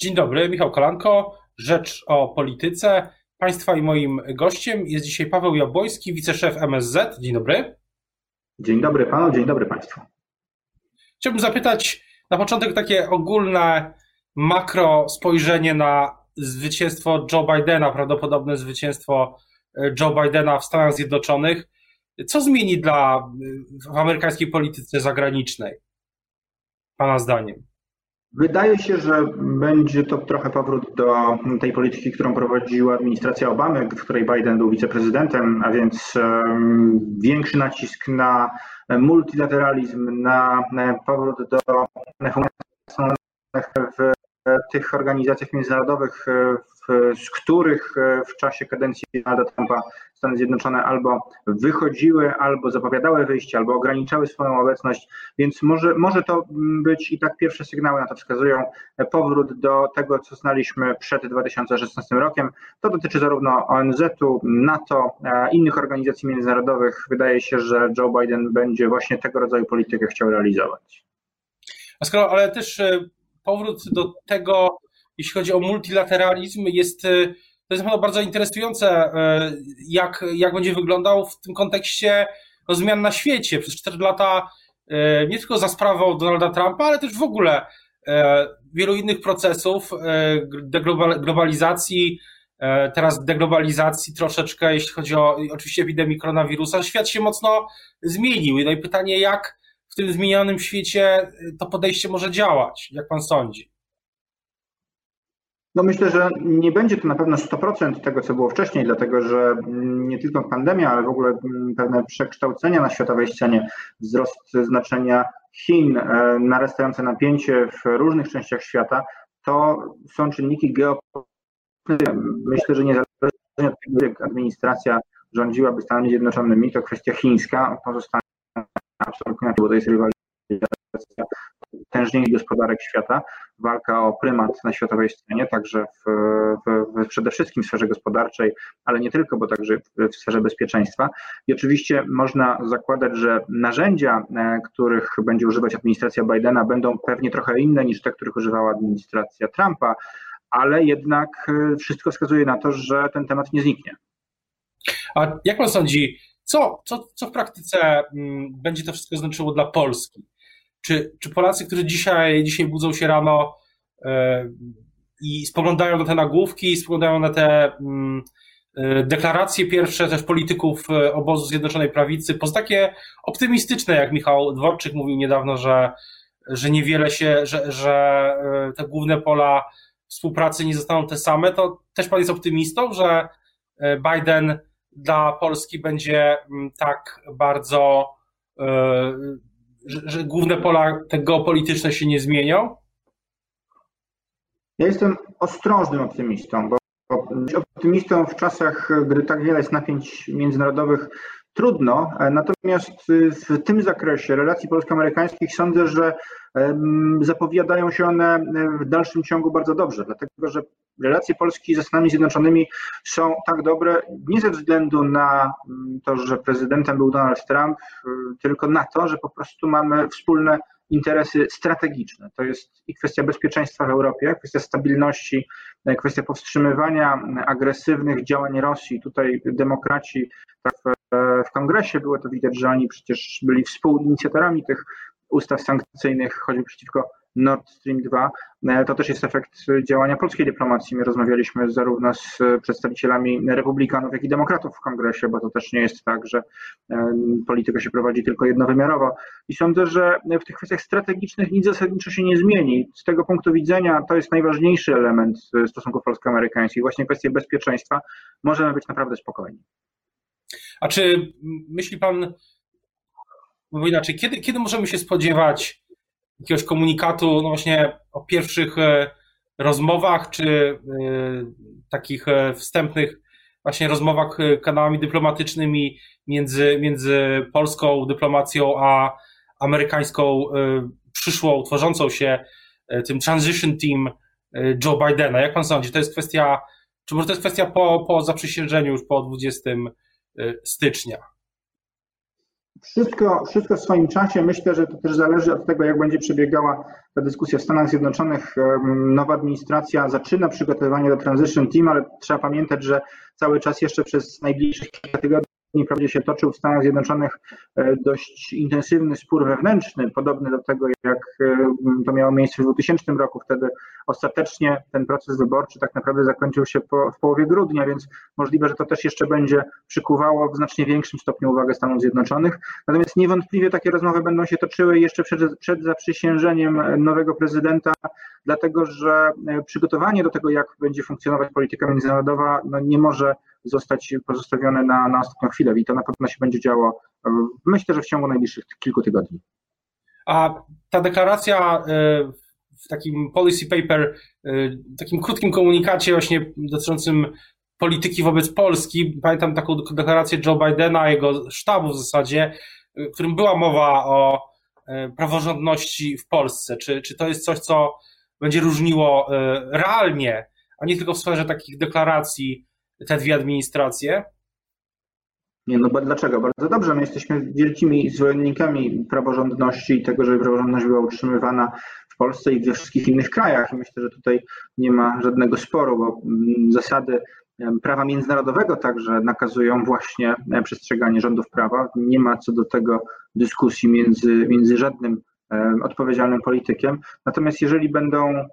Dzień dobry, Michał Kolanko, Rzecz o Polityce. Państwa i moim gościem jest dzisiaj Paweł Jabłoński, wiceszef MSZ. Dzień dobry. Dzień dobry panu, dzień dobry państwu. Chciałbym zapytać na początek takie ogólne makro spojrzenie na zwycięstwo Joe Bidena, prawdopodobne zwycięstwo e, Joe Bidena w Stanach Zjednoczonych. Co zmieni dla w amerykańskiej polityce zagranicznej? Pana zdaniem? Wydaje się, że będzie to trochę powrót do tej polityki, którą prowadziła administracja Obamy, w której Biden był wiceprezydentem, a więc większy nacisk na multilateralizm, na powrót do w tych organizacjach międzynarodowych, z których w czasie kadencji Donalda Trumpa Stany Zjednoczone albo wychodziły, albo zapowiadały wyjście, albo ograniczały swoją obecność, więc może, może to być i tak pierwsze sygnały na to wskazują powrót do tego, co znaliśmy przed 2016 rokiem. To dotyczy zarówno ONZ-u, NATO, innych organizacji międzynarodowych. Wydaje się, że Joe Biden będzie właśnie tego rodzaju politykę chciał realizować. A skoro, ale też e, powrót do tego, jeśli chodzi o multilateralizm, jest e, to jest bardzo interesujące, e, jak, jak będzie wyglądał w tym kontekście zmian na świecie. Przez 4 lata e, nie tylko za sprawą Donalda Trumpa, ale też w ogóle wielu innych procesów deglobalizacji, teraz deglobalizacji troszeczkę, jeśli chodzi o oczywiście epidemię koronawirusa, świat się mocno zmienił. No i pytanie, jak tym zmienionym świecie to podejście może działać, jak pan sądzi? No myślę, że nie będzie to na pewno 100% tego, co było wcześniej, dlatego że nie tylko pandemia, ale w ogóle pewne przekształcenia na światowej scenie, wzrost znaczenia Chin, e, narastające napięcie w różnych częściach świata, to są czynniki geopolityczne. Myślę, że niezależnie od tego, jak administracja rządziłaby Stanami Zjednoczonymi, to kwestia chińska pozostanie absolutnie, bo to jest rywalizacja tężniejszych gospodarek świata, walka o prymat na światowej scenie, także w, w, w, przede wszystkim w sferze gospodarczej, ale nie tylko, bo także w sferze bezpieczeństwa. I oczywiście można zakładać, że narzędzia, e, których będzie używać administracja Bidena, będą pewnie trochę inne niż te, których używała administracja Trumpa, ale jednak e, wszystko wskazuje na to, że ten temat nie zniknie. A jak pan sądzi, co, co, co w praktyce mm, będzie to wszystko znaczyło dla Polski? Czy, czy Polacy, którzy dzisiaj, dzisiaj budzą się rano e, i spoglądają na te nagłówki, spoglądają na te mm, e, deklaracje pierwsze też polityków e, obozu Zjednoczonej Prawicy, poza takie optymistyczne, jak Michał Dworczyk mówił niedawno, że, że niewiele się, że, że te główne pola współpracy nie zostaną te same, to też pan jest optymistą, że Biden dla Polski będzie mm, tak bardzo że, że główne pola te geopolityczne się nie zmienią? Ja jestem ostrożnym optymistą, bo optymistą w czasach, gdy tak wiele jest napięć międzynarodowych, trudno. Natomiast w tym zakresie relacji polsko-amerykańskich sądzę, że zapowiadają się one w dalszym ciągu bardzo dobrze, dlatego że relacje Polski ze Stanami Zjednoczonymi są tak dobre nie ze względu na mm, to, że prezydentem był Donald Trump, y, tylko na to, że po prostu mamy wspólne interesy strategiczne. To jest i kwestia bezpieczeństwa w Europie, kwestia stabilności, e, kwestia powstrzymywania agresywnych działań Rosji. Tutaj demokraci tak w, e, w kongresie było to widać, że oni przecież byli współinicjatorami tych ustaw sankcyjnych, choćby przeciwko Nord Stream 2. E, to też jest efekt działania polskiej dyplomacji. My rozmawialiśmy zarówno z przedstawicielami republikanów, jak i demokratów w kongresie, bo to też nie jest tak, że e, polityka się prowadzi tylko jednowymiarowo. I sądzę, że w tych kwestiach strategicznych nic zasadniczo się nie zmieni. Z tego punktu widzenia to jest najważniejszy element stosunków polsko-amerykańskich, właśnie kwestia bezpieczeństwa. Możemy być naprawdę spokojni. A czy myśli pan, bo inaczej, kiedy, kiedy możemy się spodziewać jakiegoś komunikatu, no właśnie o pierwszych e, rozmowach, czy e, takich e, wstępnych właśnie rozmowach kanałami dyplomatycznymi między, między polską dyplomacją a amerykańską przyszłą, tworzącą się tym transition team Joe Bidena. Jak pan sądzi, to jest kwestia, czy może to jest kwestia po, po zaprzysiężeniu już po 20 stycznia? Wszystko, wszystko w swoim czasie. Myślę, że to też zależy od tego, jak będzie przebiegała ta dyskusja w Stanach Zjednoczonych. Nowa administracja zaczyna przygotowanie do Transition Team, ale trzeba pamiętać, że cały czas jeszcze przez najbliższych kilka tygodni Wprawdzie się toczył w Stanach Zjednoczonych e, dość intensywny spór wewnętrzny, podobny do tego, jak e, to miało miejsce w 2000 roku. Wtedy ostatecznie ten proces wyborczy tak naprawdę zakończył się po, w połowie grudnia, więc możliwe, że to też jeszcze będzie przykuwało w znacznie większym stopniu uwagę Stanów Zjednoczonych. Natomiast niewątpliwie takie rozmowy będą się toczyły jeszcze przed, przed zaprzysiężeniem nowego prezydenta, dlatego że e, przygotowanie do tego, jak będzie funkcjonować polityka międzynarodowa, no nie może zostać pozostawione na, na ostatnią chwilę i to na pewno się będzie działo, myślę, że w ciągu najbliższych kilku tygodni. A ta deklaracja e, w takim policy paper, e, takim krótkim komunikacie właśnie dotyczącym polityki wobec Polski, pamiętam taką deklarację Joe Bidena, jego sztabu w zasadzie, w którym była mowa o e, praworządności w Polsce. Czy, czy to jest coś, co będzie różniło realnie, a nie tylko w sferze takich deklaracji te dwie administracje? Nie, no bo dlaczego? Bardzo dobrze, my jesteśmy wielkimi zwolennikami praworządności i tego, żeby praworządność była utrzymywana w Polsce i we wszystkich innych krajach. I myślę, że tutaj nie ma żadnego sporu, bo mm, zasady prawa międzynarodowego także nakazują właśnie e, przestrzeganie rządów prawa. Nie ma co do tego dyskusji między, między żadnym odpowiedzialnym politykiem. Natomiast jeżeli będą e,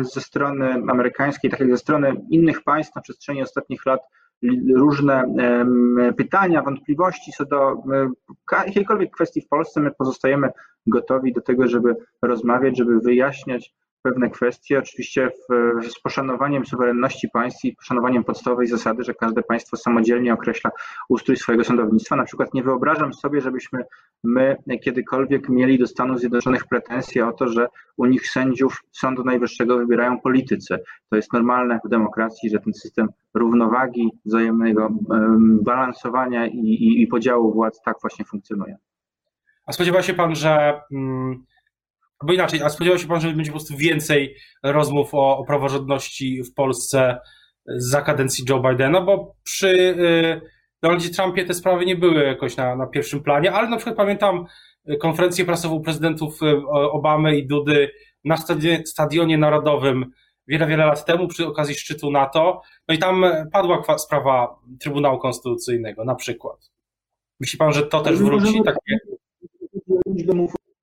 ze strony amerykańskiej, tak jak ze strony innych państw na przestrzeni ostatnich lat różne pytania, wątpliwości co do jakiejkolwiek kwestii w Polsce, my pozostajemy gotowi do tego, żeby rozmawiać, żeby wyjaśniać pewne kwestie, oczywiście w, z poszanowaniem suwerenności państw i poszanowaniem podstawowej zasady, że każde państwo samodzielnie określa ustrój swojego sądownictwa. Na przykład nie wyobrażam sobie, żebyśmy my kiedykolwiek mieli do Stanów Zjednoczonych pretensje o to, że u nich sędziów Sądu Najwyższego wybierają politycy. To jest normalne w demokracji, że ten system równowagi, wzajemnego balansowania i, i, i podziału władz tak właśnie funkcjonuje. A spodziewa się pan, że mm, bo inaczej, a spodziewał się pan, że będzie po prostu więcej rozmów o, o praworządności w Polsce za kadencji Joe Bidena, bo przy y, Donaldzie Trumpie te sprawy nie były jakoś na, na pierwszym planie, ale na przykład pamiętam y, konferencję prasową prezydentów y, Obamy i Dudy na stadionie, stadionie narodowym wiele, wiele lat temu przy okazji szczytu NATO. No i tam padła sprawa Trybunału Konstytucyjnego na przykład. Myśli pan, że to też wróci? Takie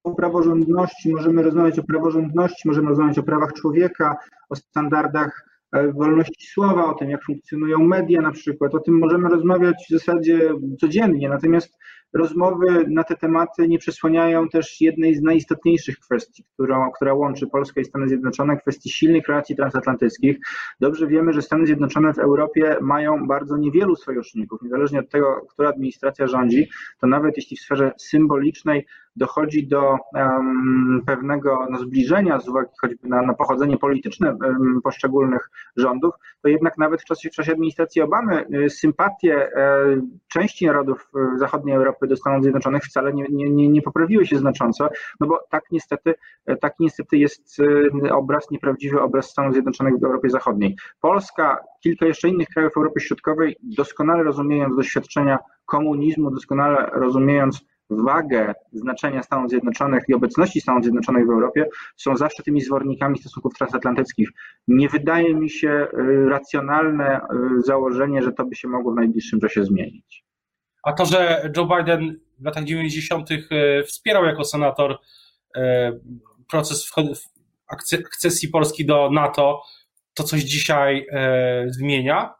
o praworządności, możemy rozmawiać o praworządności, możemy rozmawiać o prawach człowieka, o standardach e, wolności słowa, o tym, jak funkcjonują media na przykład. O tym możemy rozmawiać w zasadzie codziennie, natomiast rozmowy na te tematy nie przesłaniają też jednej z najistotniejszych kwestii, którą, która łączy Polskę i Stany Zjednoczone, kwestii silnych relacji transatlantyckich. Dobrze wiemy, że Stany Zjednoczone w Europie mają bardzo niewielu sojuszników, niezależnie od tego, która administracja rządzi, to nawet jeśli w sferze symbolicznej dochodzi do um, pewnego no, zbliżenia z uwagi choćby na, na pochodzenie polityczne um, poszczególnych rządów, to jednak nawet w czasie, w czasie administracji Obamy y, sympatie e, części narodów y, zachodniej Europy do Stanów Zjednoczonych wcale nie, nie, nie poprawiły się znacząco, no bo tak niestety, e, tak niestety jest y, obraz, nieprawdziwy obraz Stanów Zjednoczonych w Europie Zachodniej. Polska, kilka jeszcze innych krajów Europy Środkowej, doskonale rozumiejąc doświadczenia komunizmu, doskonale rozumiejąc wagę znaczenia Stanów Zjednoczonych i obecności Stanów Zjednoczonych w Europie są zawsze tymi zwornikami stosunków transatlantyckich. Nie wydaje mi się y, racjonalne y, założenie, że to by się mogło w najbliższym czasie zmienić. A to, że Joe Biden w latach 90. Y, wspierał jako senator proces akcesji Polski do NATO, to coś dzisiaj zmienia?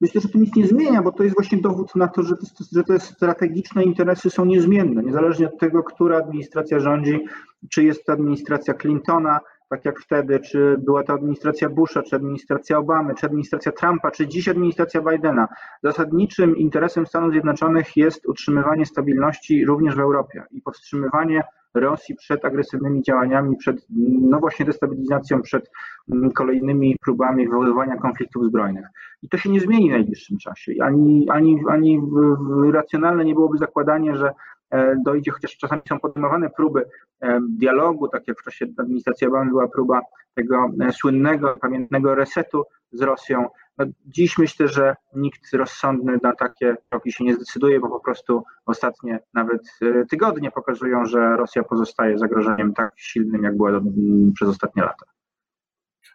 Myślę, że to nic nie zmienia, bo to jest właśnie dowód na to, że, to, że te strategiczne interesy są niezmienne, niezależnie od tego, która administracja rządzi, czy jest to administracja Clintona, tak jak wtedy, czy była to administracja Busha, czy administracja Obamy, czy administracja Trumpa, czy dziś administracja Bidena. Zasadniczym interesem Stanów Zjednoczonych jest utrzymywanie stabilności również w Europie i powstrzymywanie Rosji przed agresywnymi działaniami, przed no właśnie destabilizacją, przed mm, kolejnymi próbami wywoływania konfliktów zbrojnych. I to się nie zmieni w najbliższym czasie. Ani, ani, ani racjonalne nie byłoby zakładanie, że e, dojdzie, chociaż czasami są podejmowane próby e, dialogu, tak jak w czasie administracji Obamy była próba tego e, słynnego, pamiętnego resetu z Rosją, No, dziś myślę, że nikt rozsądny na takie kroki się nie zdecyduje, bo po prostu ostatnie nawet tygodnie pokazują, że Rosja pozostaje zagrożeniem tak silnym, jak była przez ostatnie lata.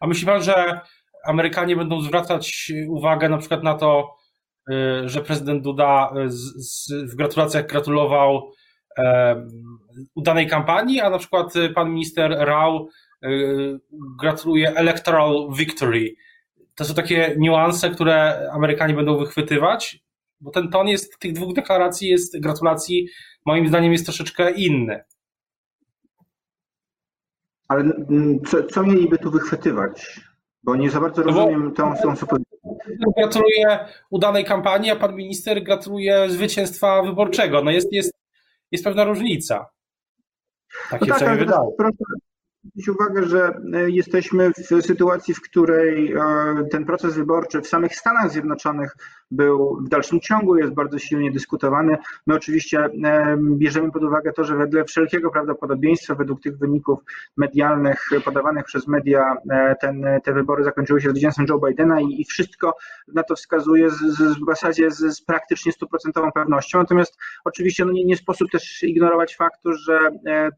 A myśli pan, że Amerykanie będą zwracać uwagę na przykład na to, y, że prezydent Duda z, w gratulacjach gratulował e, udanej kampanii, a na przykład pan minister Rao e, gratuluje electoral victory. To są takie niuanse, które Amerykanie będą wychwytywać, bo ten ton jest tych dwóch deklaracji, jest gratulacji, moim zdaniem jest troszeczkę inny. Ale mm, co, co mieliby tu wychwytywać? Bo nie za bardzo no rozumiem tą, tą supozycję. Gratuluję udanej kampanii, a pan minister gratuluje zwycięstwa wyborczego. No jest, jest, jest pewna różnica. Tak no się tak, ale wydaje. Proszę, zwrócić uwagę, że e, jesteśmy w sytuacji, w której e, ten proces wyborczy w samych Stanach Zjednoczonych był w dalszym ciągu, jest bardzo silnie dyskutowany. My oczywiście e, bierzemy pod uwagę to, że wedle wszelkiego prawdopodobieństwa, według tych wyników medialnych podawanych przez media, ten, te wybory zakończyły się zwycięstwem Joe Bidena i, i wszystko na to wskazuje z, z, w zasadzie z, z praktycznie stuprocentową pewnością. Natomiast oczywiście no nie, nie sposób też ignorować faktu, że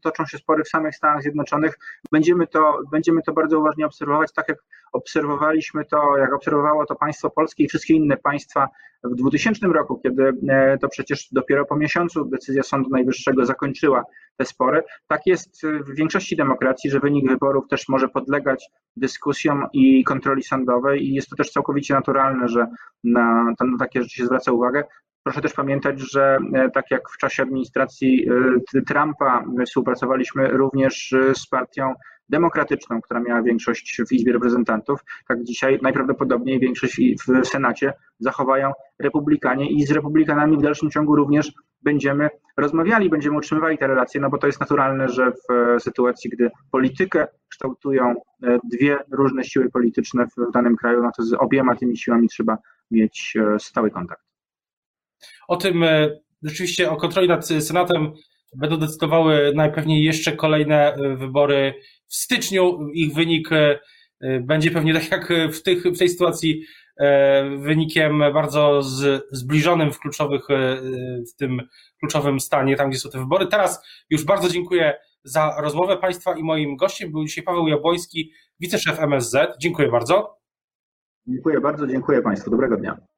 toczą się spory w samych Stanach Zjednoczonych Będziemy to, będziemy to bardzo uważnie obserwować, tak jak obserwowaliśmy to, jak obserwowało to państwo polskie i wszystkie inne państwa w 2000 roku, kiedy e, to przecież dopiero po miesiącu decyzja Sądu Najwyższego zakończyła te spory. Tak jest w większości demokracji, że wynik wyborów też może podlegać dyskusjom i kontroli sądowej i jest to też całkowicie naturalne, że na, na takie rzeczy się zwraca uwagę. Proszę też pamiętać, że e, tak jak w czasie administracji e, Trumpa współpracowaliśmy również e, z partią demokratyczną, która miała większość w Izbie Reprezentantów, tak dzisiaj najprawdopodobniej większość w Senacie zachowają republikanie i z republikanami w dalszym ciągu również będziemy rozmawiali, będziemy utrzymywali te relacje, no bo to jest naturalne, że w sytuacji, gdy politykę kształtują dwie różne siły polityczne w danym kraju, no to z obiema tymi siłami trzeba mieć stały kontakt. O tym e, rzeczywiście o kontroli nad Senatem będą decydowały najpewniej jeszcze kolejne e, wybory w styczniu. Ich wynik e, będzie pewnie tak jak w, tych, w tej sytuacji wynikiem bardzo z, zbliżonym w kluczowych, w tym kluczowym stanie, tam gdzie są te wybory. Teraz już bardzo dziękuję za rozmowę Państwa i moim gościem był dzisiaj Paweł Jabłoński, wiceszef MSZ. Dziękuję bardzo. Dziękuję bardzo, dziękuję Państwu. Dobrego dnia.